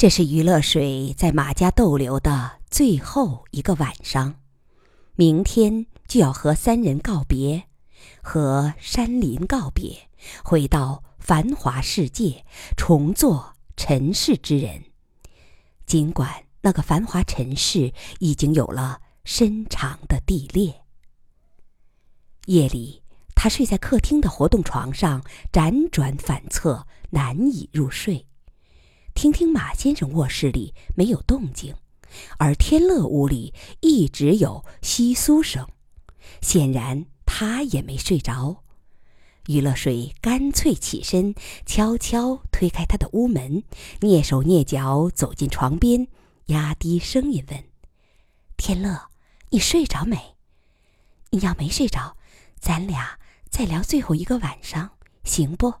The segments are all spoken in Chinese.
这是余乐水在马家逗留的最后一个晚上，明天就要和三人告别，和山林告别，回到繁华世界，重做尘世之人。尽管那个繁华尘世已经有了深长的地裂。夜里，他睡在客厅的活动床上，辗转反侧，难以入睡。听听马先生卧室里没有动静，而天乐屋里一直有窸窣声，显然他也没睡着。余乐水干脆起身，悄悄推开他的屋门，蹑手蹑脚走进床边，压低声音问：“天乐，你睡着没？你要没睡着，咱俩再聊最后一个晚上，行不？”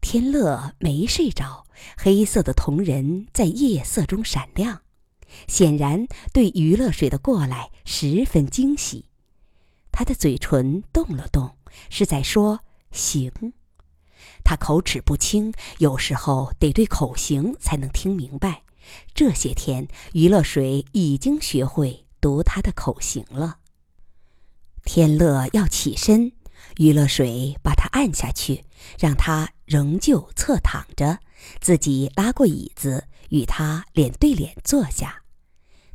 天乐没睡着，黑色的瞳仁在夜色中闪亮，显然对余乐水的过来十分惊喜。他的嘴唇动了动，是在说“行”。他口齿不清，有时候得对口型才能听明白。这些天，余乐水已经学会读他的口型了。天乐要起身。余乐水把他按下去，让他仍旧侧躺着，自己拉过椅子与他脸对脸坐下。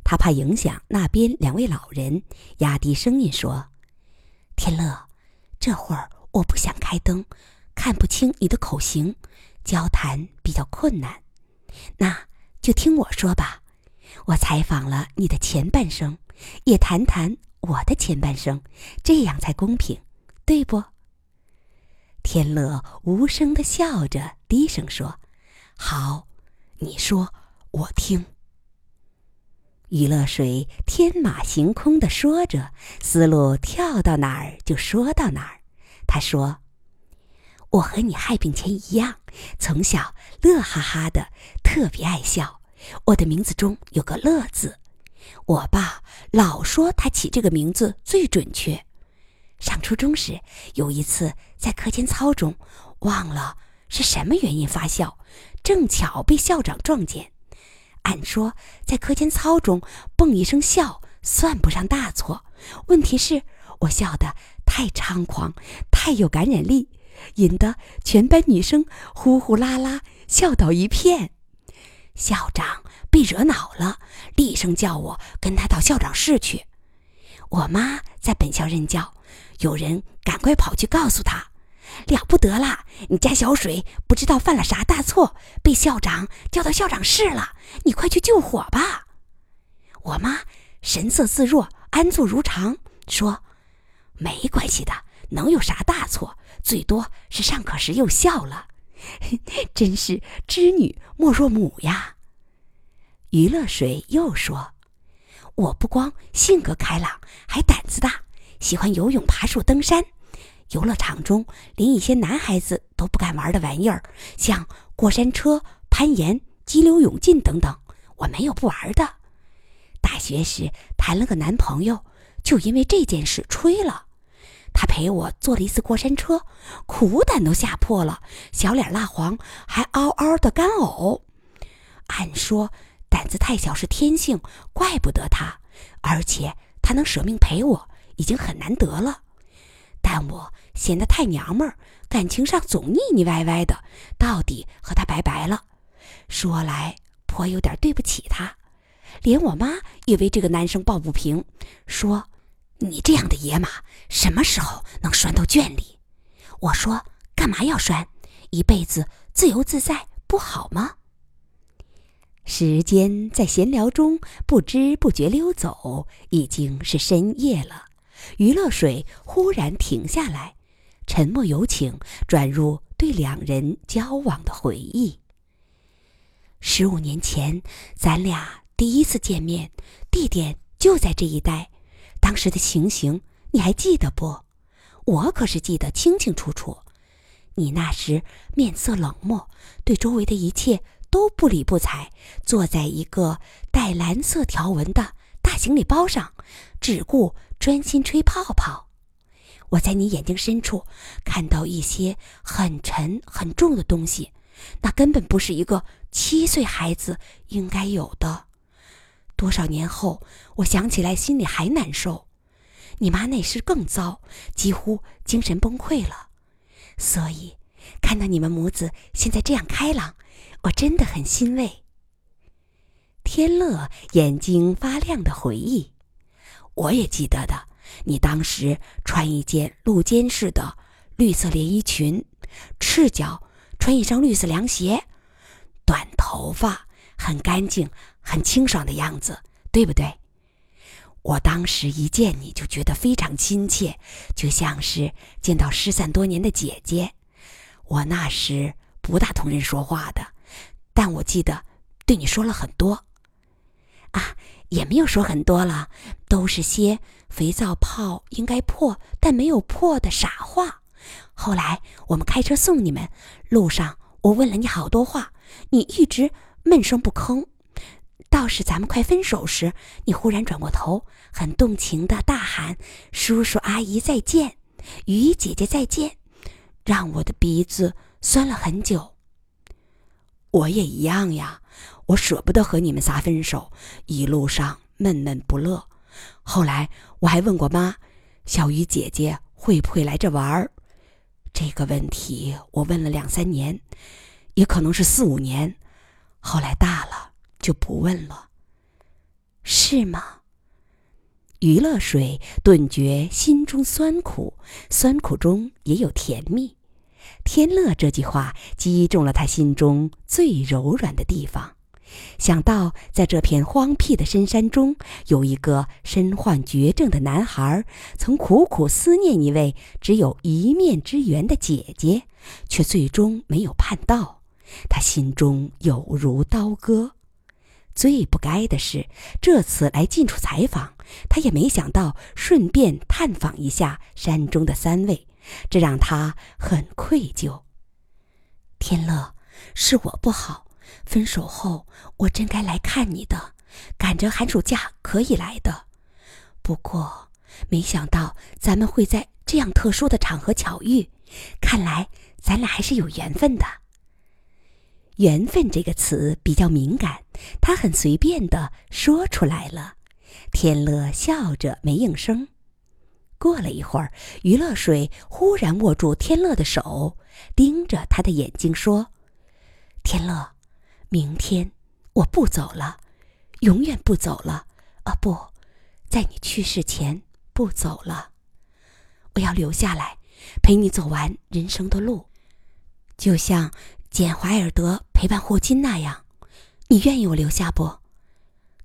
他怕影响那边两位老人，压低声音说：“天乐，这会儿我不想开灯，看不清你的口型，交谈比较困难。那就听我说吧。我采访了你的前半生，也谈谈我的前半生，这样才公平。”对不？天乐无声的笑着，低声说：“好，你说，我听。”于乐水天马行空的说着，思路跳到哪儿就说到哪儿。他说：“我和你害病前一样，从小乐哈哈的，特别爱笑。我的名字中有个‘乐’字，我爸老说他起这个名字最准确。”上初中时，有一次在课间操中，忘了是什么原因发笑，正巧被校长撞见。按说在课间操中蹦一声笑算不上大错，问题是我笑得太猖狂，太有感染力，引得全班女生呼呼啦啦笑倒一片。校长被惹恼了，厉声叫我跟他到校长室去。我妈在本校任教。有人赶快跑去告诉他：“了不得了，你家小水不知道犯了啥大错，被校长叫到校长室了。你快去救火吧！”我妈神色自若，安坐如常，说：“没关系的，能有啥大错？最多是上课时又笑了。真是知女莫若母呀。”余乐水又说：“我不光性格开朗，还胆子大。”喜欢游泳、爬树、登山，游乐场中连一些男孩子都不敢玩的玩意儿，像过山车、攀岩、激流勇进等等，我没有不玩的。大学时谈了个男朋友，就因为这件事吹了。他陪我坐了一次过山车，苦胆都吓破了，小脸蜡黄，还嗷嗷的干呕。按说胆子太小是天性，怪不得他，而且他能舍命陪我。已经很难得了，但我显得太娘们儿，感情上总腻腻歪歪的，到底和他拜拜了。说来颇有点对不起他，连我妈也为这个男生抱不平，说：“你这样的野马，什么时候能拴到圈里？”我说：“干嘛要拴？一辈子自由自在不好吗？”时间在闲聊中不知不觉溜走，已经是深夜了。余乐水忽然停下来，沉默有请，转入对两人交往的回忆。十五年前，咱俩第一次见面，地点就在这一带。当时的情形你还记得不？我可是记得清清楚楚。你那时面色冷漠，对周围的一切都不理不睬，坐在一个带蓝色条纹的大行李包上，只顾。专心吹泡泡，我在你眼睛深处看到一些很沉很重的东西，那根本不是一个七岁孩子应该有的。多少年后，我想起来心里还难受。你妈那时更糟，几乎精神崩溃了。所以，看到你们母子现在这样开朗，我真的很欣慰。天乐眼睛发亮的回忆：“我也记得的，你当时穿一件露肩式的绿色连衣裙，赤脚穿一双绿色凉鞋，短头发，很干净、很清爽的样子，对不对？我当时一见你就觉得非常亲切，就像是见到失散多年的姐姐。我那时不大同人说话的，但我记得对你说了很多。”啊，也没有说很多了，都是些肥皂泡应该破但没有破的傻话。后来我们开车送你们，路上我问了你好多话，你一直闷声不吭。倒是咱们快分手时，你忽然转过头，很动情的大喊：“叔叔阿姨再见，雨衣姐姐再见”，让我的鼻子酸了很久。我也一样呀。我舍不得和你们仨分手，一路上闷闷不乐。后来我还问过妈，小鱼姐姐会不会来这玩儿？这个问题我问了两三年，也可能是四五年。后来大了就不问了，是吗？娱乐水顿觉心中酸苦，酸苦中也有甜蜜。天乐这句话击中了他心中最柔软的地方。想到在这片荒僻的深山中，有一个身患绝症的男孩，曾苦苦思念一位只有一面之缘的姐姐，却最终没有盼到，他心中有如刀割。最不该的是，这次来近处采访，他也没想到顺便探访一下山中的三位，这让他很愧疚。天乐，是我不好。分手后，我真该来看你的，赶着寒暑假可以来的。不过，没想到咱们会在这样特殊的场合巧遇，看来咱俩还是有缘分的。缘分这个词比较敏感，他很随便的说出来了。天乐笑着没应声。过了一会儿，于乐水忽然握住天乐的手，盯着他的眼睛说：“天乐。”明天，我不走了，永远不走了。啊，不，在你去世前不走了。我要留下来，陪你走完人生的路，就像简·怀尔德陪伴霍金那样。你愿意我留下不？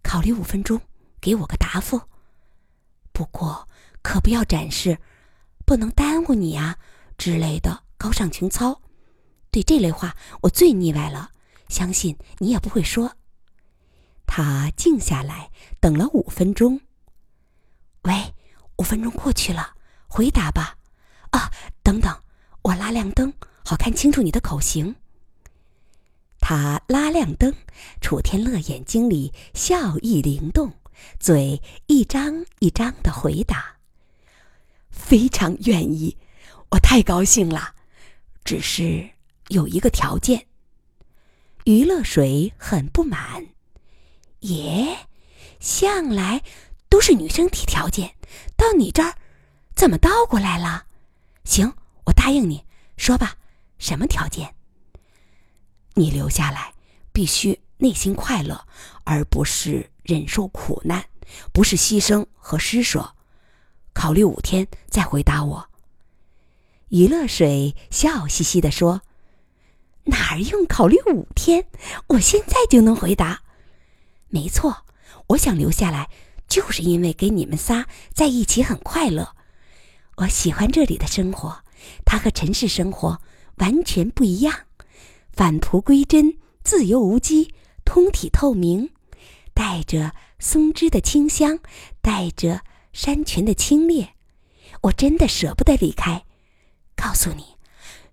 考虑五分钟，给我个答复。不过，可不要展示“不能耽误你啊”之类的高尚情操。对这类话，我最腻歪了。相信你也不会说。他静下来，等了五分钟。喂，五分钟过去了，回答吧。啊，等等，我拉亮灯，好看清楚你的口型。他拉亮灯，楚天乐眼睛里笑意灵动，嘴一张一张的回答：“非常愿意，我太高兴了。只是有一个条件。”余乐水很不满，耶，向来都是女生提条件，到你这儿怎么倒过来了？行，我答应你，说吧，什么条件？你留下来，必须内心快乐，而不是忍受苦难，不是牺牲和施舍。考虑五天再回答我。余乐水笑嘻嘻地说。哪儿用考虑五天？我现在就能回答。没错，我想留下来，就是因为给你们仨在一起很快乐。我喜欢这里的生活，它和尘世生活完全不一样。返璞归真，自由无羁，通体透明，带着松枝的清香，带着山泉的清冽。我真的舍不得离开。告诉你，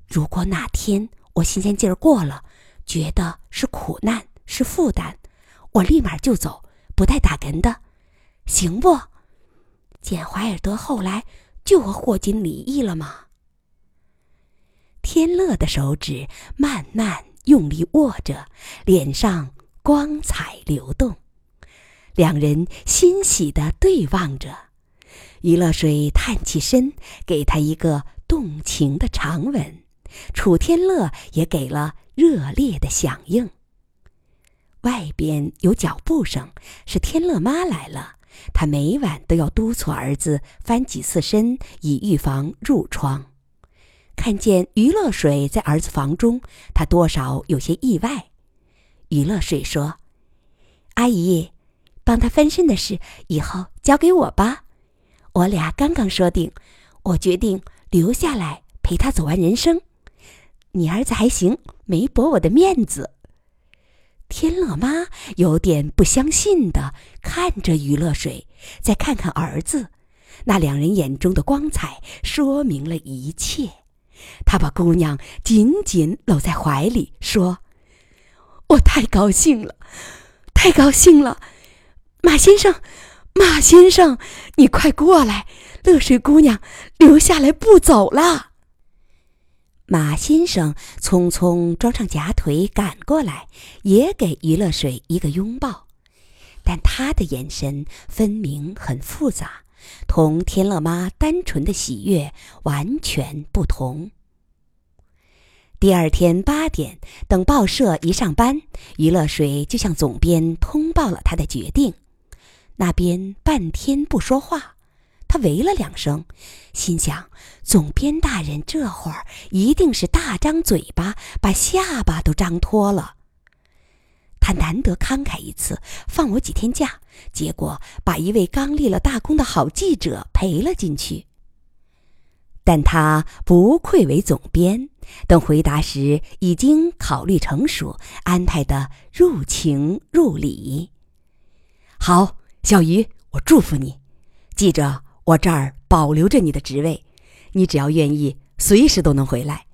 如果哪天……我新鲜劲儿过了，觉得是苦难是负担，我立马就走，不带打根的，行不？简·怀尔德后来就和霍金离异了吗？天乐的手指慢慢用力握着，脸上光彩流动。两人欣喜地对望着，余乐水探起身，给他一个动情的长吻，楚天乐也给了热烈的响应。外边有脚步声，是天乐妈来了。她每晚都要督促儿子翻几次身，以预防褥疮。看见余乐水在儿子房中，他多少有些意外。余乐水说：“阿姨，帮他翻身的事以后交给我吧。我俩刚刚说定，我决定留下来陪他走完人生。你儿子还行，没驳我的面子。”天乐妈有点不相信的看着余乐水，再看看儿子，那两人眼中的光彩说明了一切。他把姑娘紧紧搂在怀里，说：“我太高兴了，太高兴了！马先生，马先生，你快过来，乐水姑娘留下来不走了。”马先生匆匆装上假腿赶过来，也给于乐水一个拥抱，但他的眼神分明很复杂。同天乐妈单纯的喜悦完全不同。第二天八点，等报社一上班，余乐水就向总编通报了他的决定。那边半天不说话，他喂了两声，心想：总编大人这会儿一定是大张嘴巴，把下巴都张脱了。他难得慷慨一次，放我几天假，结果把一位刚立了大功的好记者赔了进去。但他不愧为总编，等回答时已经考虑成熟，安排的入情入理。好，小鱼，我祝福你。记着，我这儿保留着你的职位，你只要愿意，随时都能回来。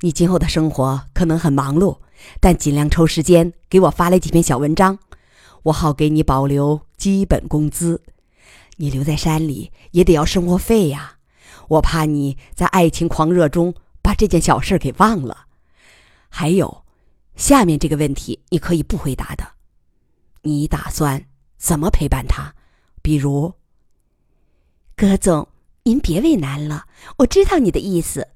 你今后的生活可能很忙碌。但尽量抽时间给我发来几篇小文章，我好给你保留基本工资。你留在山里也得要生活费呀，我怕你在爱情狂热中把这件小事给忘了。还有，下面这个问题你可以不回答的，你打算怎么陪伴他？比如，葛总，您别为难了，我知道你的意思，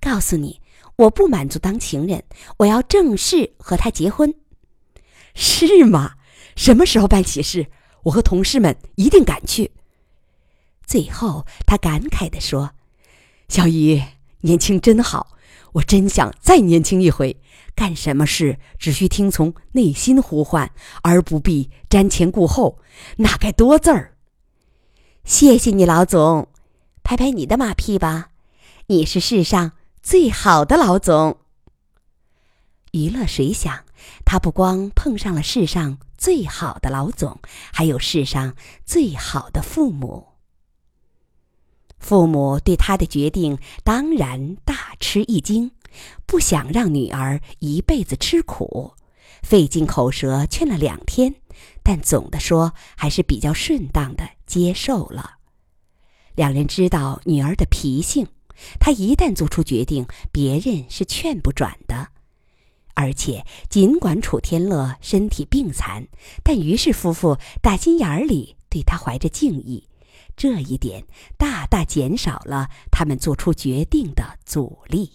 告诉你。我不满足当情人，我要正式和他结婚，是吗？什么时候办喜事？我和同事们一定赶去。最后，他感慨地说：“小姨，年轻真好，我真想再年轻一回。干什么事只需听从内心呼唤，而不必瞻前顾后，那该多字儿。”谢谢你，老总，拍拍你的马屁吧，你是世上。最好的老总。娱乐谁想，他不光碰上了世上最好的老总，还有世上最好的父母。父母对他的决定当然大吃一惊，不想让女儿一辈子吃苦，费尽口舌劝了两天，但总的说还是比较顺当的接受了。两人知道女儿的脾性。她一旦做出决定，别人是劝不转的。而且，尽管楚天乐身体病残，但于氏夫妇打心眼里对他怀着敬意，这一点大大减少了他们做出决定的阻力。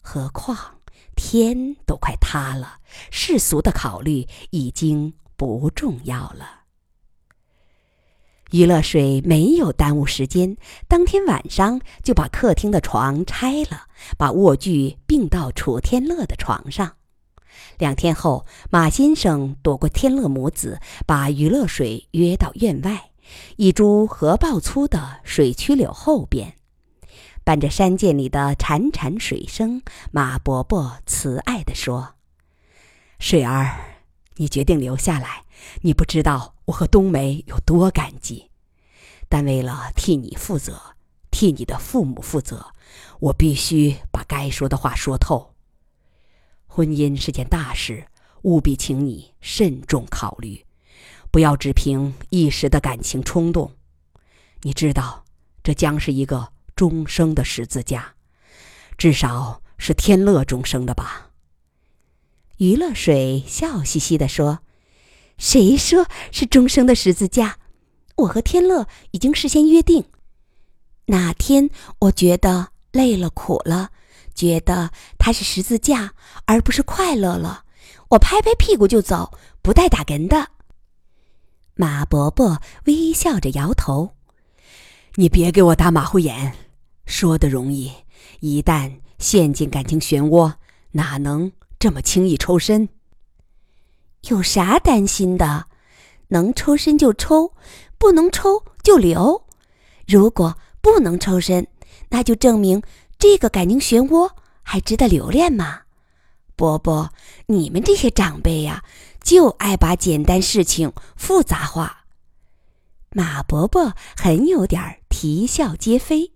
何况天都快塌了，世俗的考虑已经不重要了。余乐水没有耽误时间，当天晚上就把客厅的床拆了，把卧具并到楚天乐的床上。两天后，马先生躲过天乐母子，把余乐水约到院外一株合抱粗的水曲柳后边，伴着山涧里的潺潺水声，马伯伯慈爱地说：“水儿，你决定留下来，你不知道。”我和冬梅有多感激，但为了替你负责，替你的父母负责，我必须把该说的话说透。婚姻是件大事，务必请你慎重考虑，不要只凭一时的感情冲动。你知道，这将是一个终生的十字架，至少是天乐终生的吧。余乐水笑嘻嘻地说：“谁说是终生的十字架？我和天乐已经事先约定，哪天我觉得累了、苦了，觉得它是十字架而不是快乐了，我拍拍屁股就走，不带打人的。”马伯伯微笑着摇头：“你别给我打马虎眼，说的容易，一旦陷进感情漩涡，哪能？”这么轻易抽身，有啥担心的？能抽身就抽，不能抽就留。如果不能抽身，那就证明这个感情漩涡还值得留恋吗？伯伯，你们这些长辈呀，就爱把简单事情复杂化。马伯伯很有点啼笑皆非。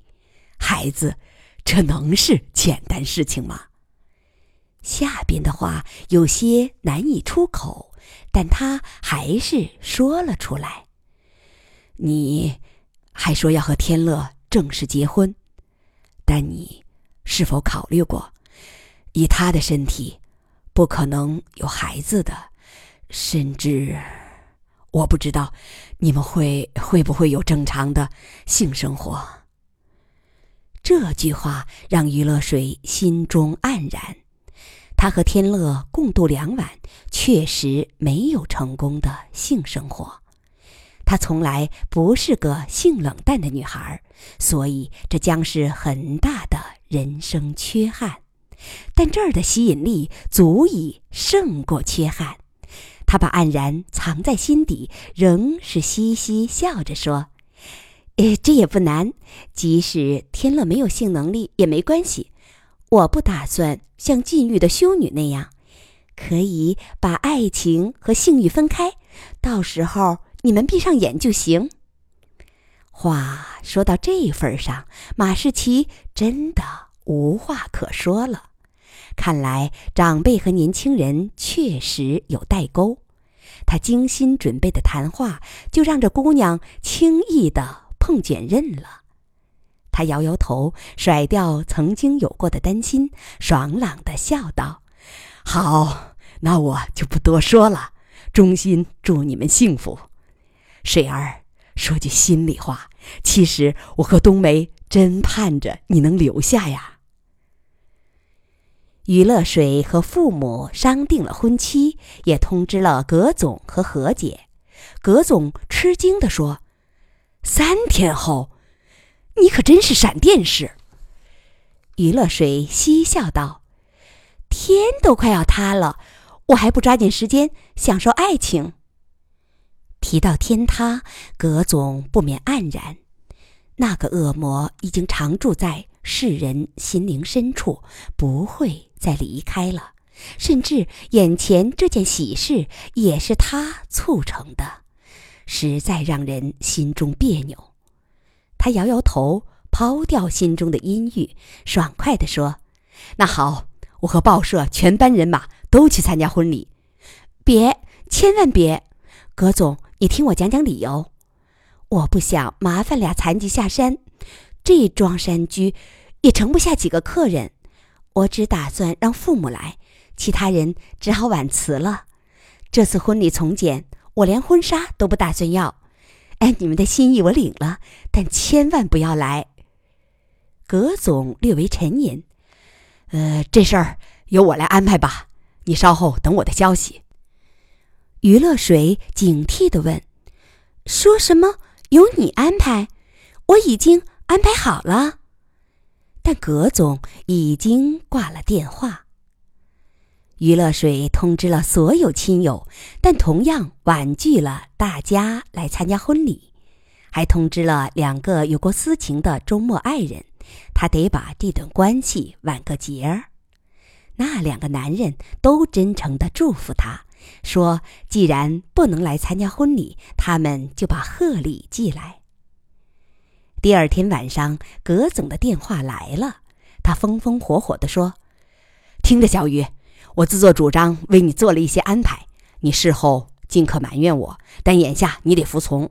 孩子，这能是简单事情吗？下边的话有些难以出口，但他还是说了出来。你还说要和天乐正式结婚，但你是否考虑过，以他的身体，不可能有孩子的，甚至我不知道你们会会不会有正常的性生活。这句话让余乐水心中黯然。他和天乐共度两晚，确实没有成功的性生活。她从来不是个性冷淡的女孩，所以这将是很大的人生缺憾。但这儿的吸引力足以胜过缺憾。他把黯然藏在心底，仍是嘻嘻笑着说：“呃，这也不难。即使天乐没有性能力也没关系。”我不打算像禁欲的修女那样，可以把爱情和性欲分开。到时候你们闭上眼就行。话说到这份上，马士奇真的无话可说了。看来长辈和年轻人确实有代沟。他精心准备的谈话，就让这姑娘轻易的碰卷刃了。他摇摇头，甩掉曾经有过的担心，爽朗的笑道：“好，那我就不多说了。衷心祝你们幸福。水儿，说句心里话，其实我和冬梅真盼着你能留下呀。”于乐水和父母商定了婚期，也通知了葛总和何姐。葛总吃惊地说：“三天后。”你可真是闪电式。余乐水嬉笑道：“天都快要塌了，我还不抓紧时间享受爱情。”提到天塌，葛总不免黯然。那个恶魔已经常住在世人心灵深处，不会再离开了。甚至眼前这件喜事也是他促成的，实在让人心中别扭。他摇摇头，抛掉心中的阴郁，爽快地说：“那好，我和报社全班人马都去参加婚礼。别，千万别！葛总，你听我讲讲理由。我不想麻烦俩残疾下山，这庄山居也盛不下几个客人。我只打算让父母来，其他人只好婉辞了。这次婚礼从简，我连婚纱都不打算要。”哎，你们的心意我领了，但千万不要来。葛总略为沉吟，呃，这事儿由我来安排吧，你稍后等我的消息。余乐水警惕的问：“说什么？由你安排？我已经安排好了。”但葛总已经挂了电话。余乐水通知了所有亲友，但同样婉拒了大家来参加婚礼，还通知了两个有过私情的周末爱人，他得把这段关系挽个结儿。那两个男人都真诚地祝福他，说既然不能来参加婚礼，他们就把贺礼寄来。第二天晚上，葛总的电话来了，他风风火火地说：“听着，小雨。”我自作主张为你做了一些安排，你事后尽可埋怨我，但眼下你得服从。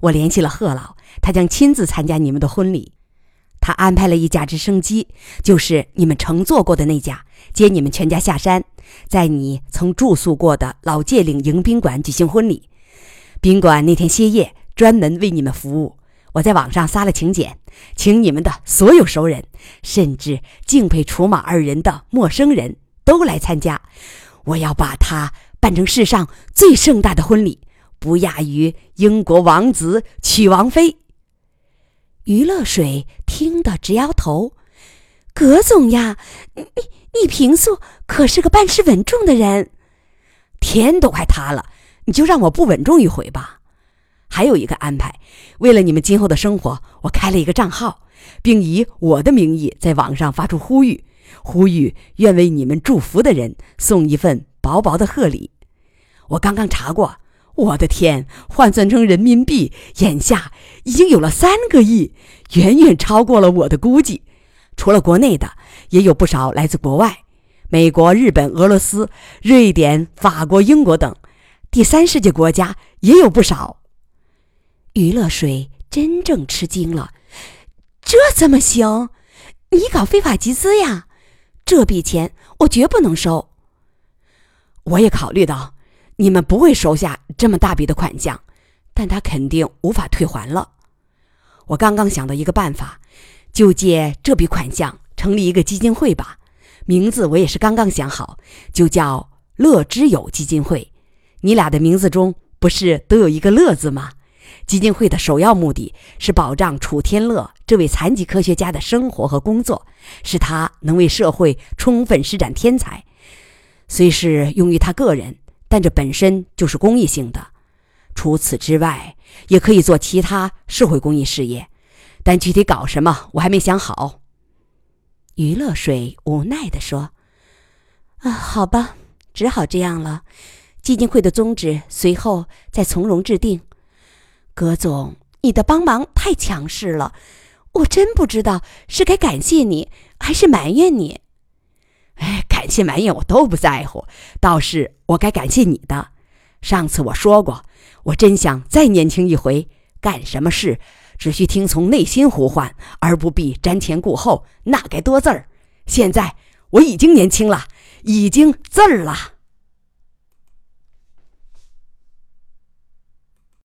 我联系了贺老，他将亲自参加你们的婚礼。他安排了一架直升机，就是你们乘坐过的那架，接你们全家下山，在你曾住宿过的老界岭迎宾馆举行婚礼。宾馆那天歇业，专门为你们服务。我在网上撒了请柬，请你们的所有熟人，甚至敬佩楚马二人的陌生人都来参加。我要把它办成世上最盛大的婚礼，不亚于英国王子娶王妃。余乐水听得直摇头：“葛总呀，你你平素可是个办事稳重的人，天都快塌了，你就让我不稳重一回吧。”还有一个安排，为了你们今后的生活，我开了一个账号，并以我的名义在网上发出呼吁，呼吁愿为你们祝福的人送一份薄薄的贺礼。我刚刚查过，我的天，换算成人民币，眼下已经有了三个亿，远远超过了我的估计。除了国内的，也有不少来自国外，美国、日本、俄罗斯、瑞典、法国、英国等第三世界国家也有不少。余乐水真正吃惊了，这怎么行？你搞非法集资呀？这笔钱我绝不能收。我也考虑到你们不会收下这么大笔的款项，但他肯定无法退还了。我刚刚想到一个办法，就借这笔款项成立一个基金会吧。名字我也是刚刚想好，就叫“乐之友基金会”。你俩的名字中不是都有一个“乐”字吗？基金会的首要目的是保障楚天乐这位残疾科学家的生活和工作，使他能为社会充分施展天才。虽是用于他个人，但这本身就是公益性的。除此之外，也可以做其他社会公益事业，但具体搞什么我还没想好。余乐水无奈地说：“啊，好吧，只好这样了。基金会的宗旨随后再从容制定。”葛总，你的帮忙太强势了，我真不知道是该感谢你还是埋怨你。哎，感谢埋怨我都不在乎，倒是我该感谢你的。上次我说过，我真想再年轻一回，干什么事只需听从内心呼唤，而不必瞻前顾后，那该多字儿。现在我已经年轻了，已经字儿了。